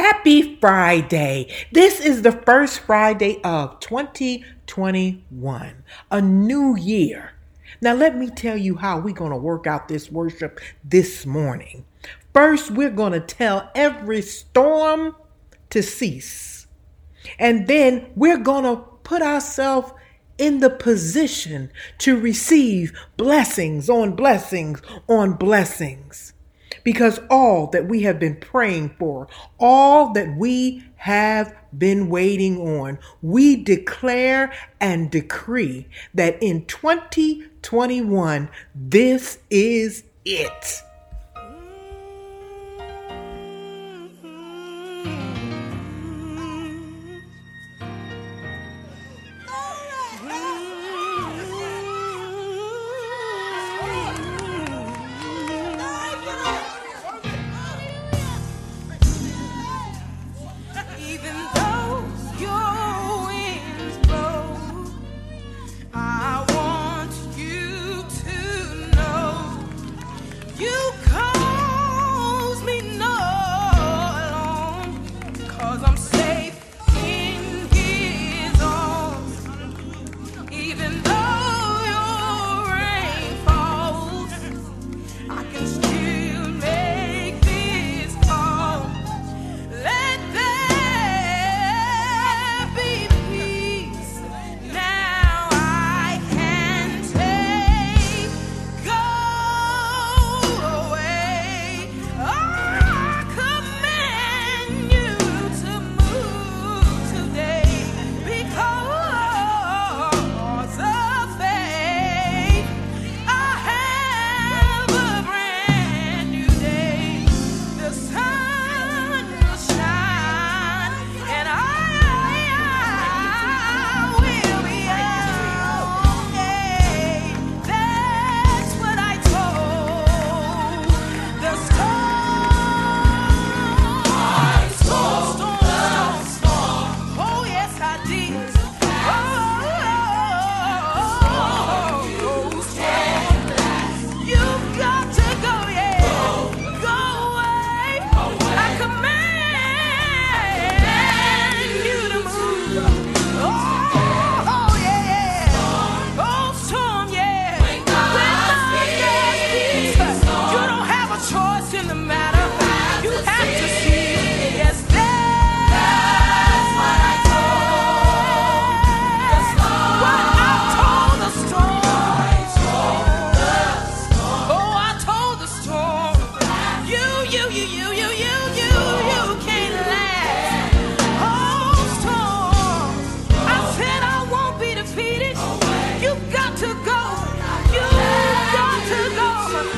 Happy Friday. This is the first Friday of 2021, a new year. Now, let me tell you how we're going to work out this worship this morning. First, we're going to tell every storm to cease. And then we're going to put ourselves in the position to receive blessings on blessings on blessings. Because all that we have been praying for, all that we have been waiting on, we declare and decree that in 2021, this is it.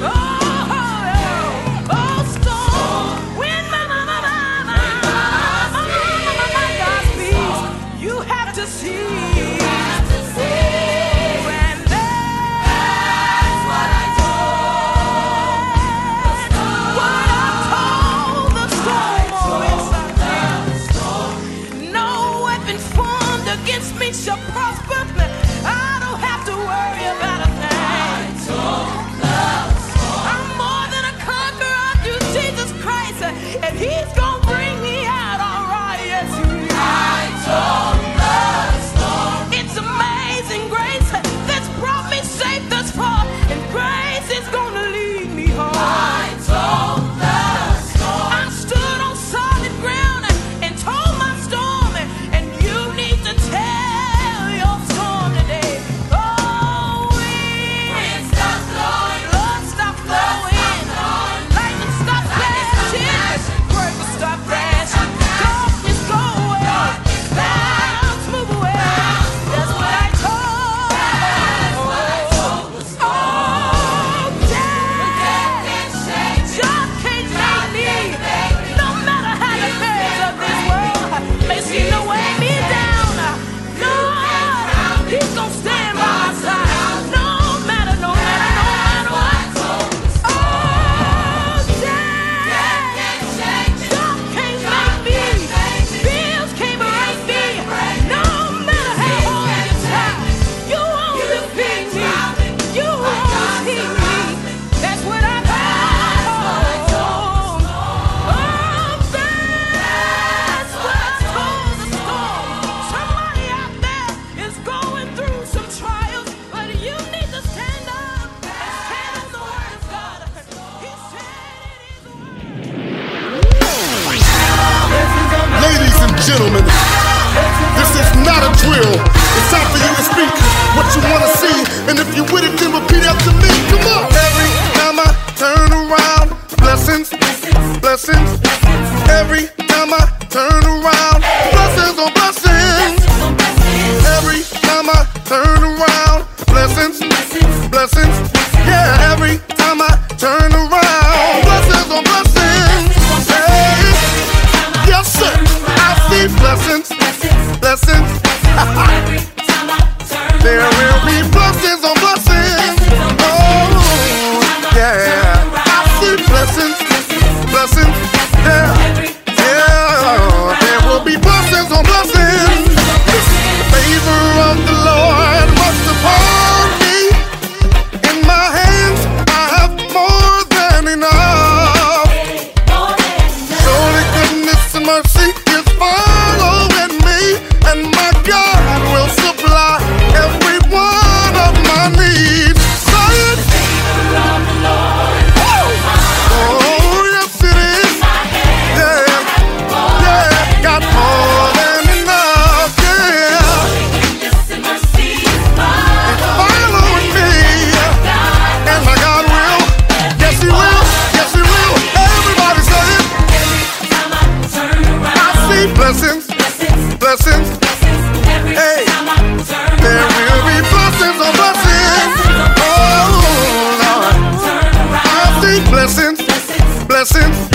Oh! Since. blessings. blessings hey, there will be blessings on blessings. blessings. Oh Lord, I see blessings, blessings.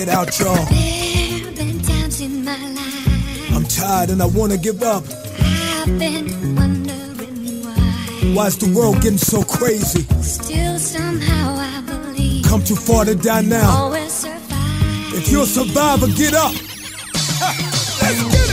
it out, y'all. There been times in my life I'm tired and I wanna give up. I've been wondering why. Why's the world getting so crazy? Still somehow I believe. Come too far to die now. Always survive. If you're a survivor, get up. Let's get up.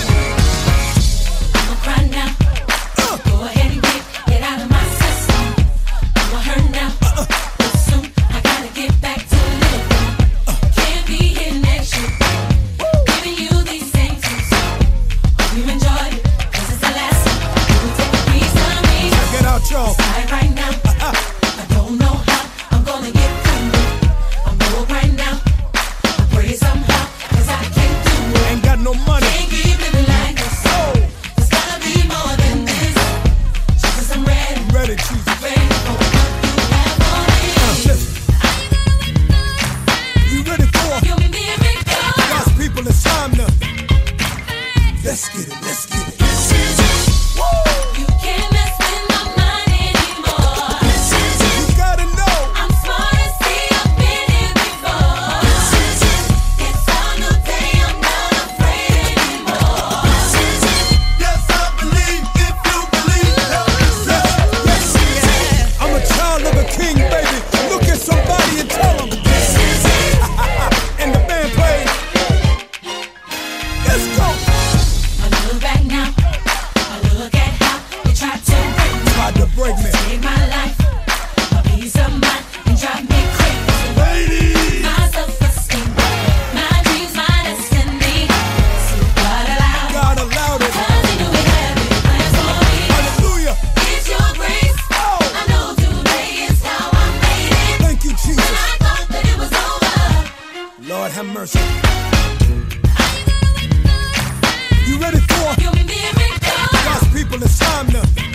Me. Tried break. Take my life, my peace of mind, and drive me crazy. My self-esteem, my dreams, my destiny. See what allowed, God allowed it. 'cause He knew He had big plans for me. Hallelujah. It's Your grace. Oh. I know today is how I made it. Thank you, When Jesus. I thought that it was over. Lord have mercy. You ready for You'll miracle. God's people? It's time to.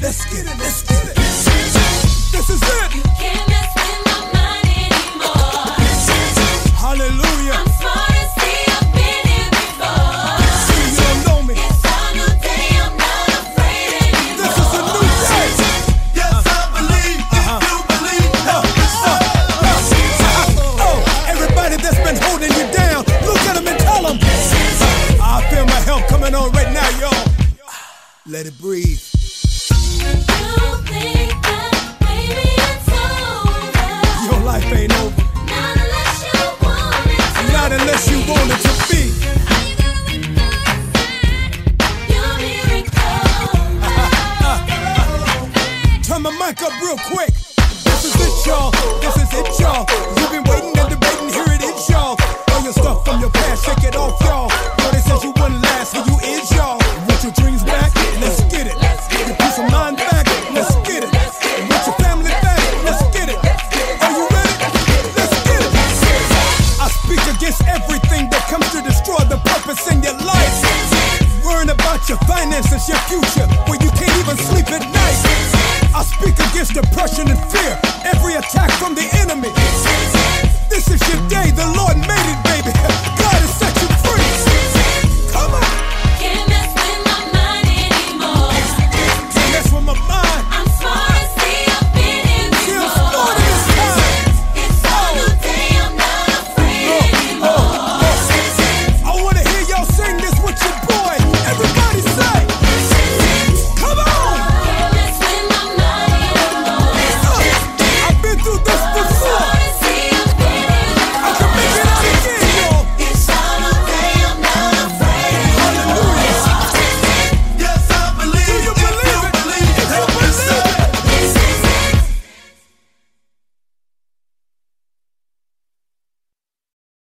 Let's get it. Let's get it. This is it. You Can't mess with my mind anymore. Hallelujah. I'm smart as see, I've been here before. See, you don't know me. It's a new day, I'm not afraid anymore. This is a new day. Yes, I believe if you uh-huh. believe. Uh-huh. Oh, everybody that's been holding you down, look at them and tell them. I feel my help coming on right now, y'all. Let it breathe. Turn my mic up real quick. This is it, y'all. This is it, y'all. You've been waiting and debating. Here it is, y'all. All your stuff from your past, shake it off, y'all. Know they said you wouldn't last, and you is, y'all. Want your dreams back? Let's get it. Your peace of mind back? Let's get it. Want your family back? Let's get it. Are you ready? Let's get it. I speak against everything that comes to destroy the purpose in your life. Worrying about your finances, your future, depression and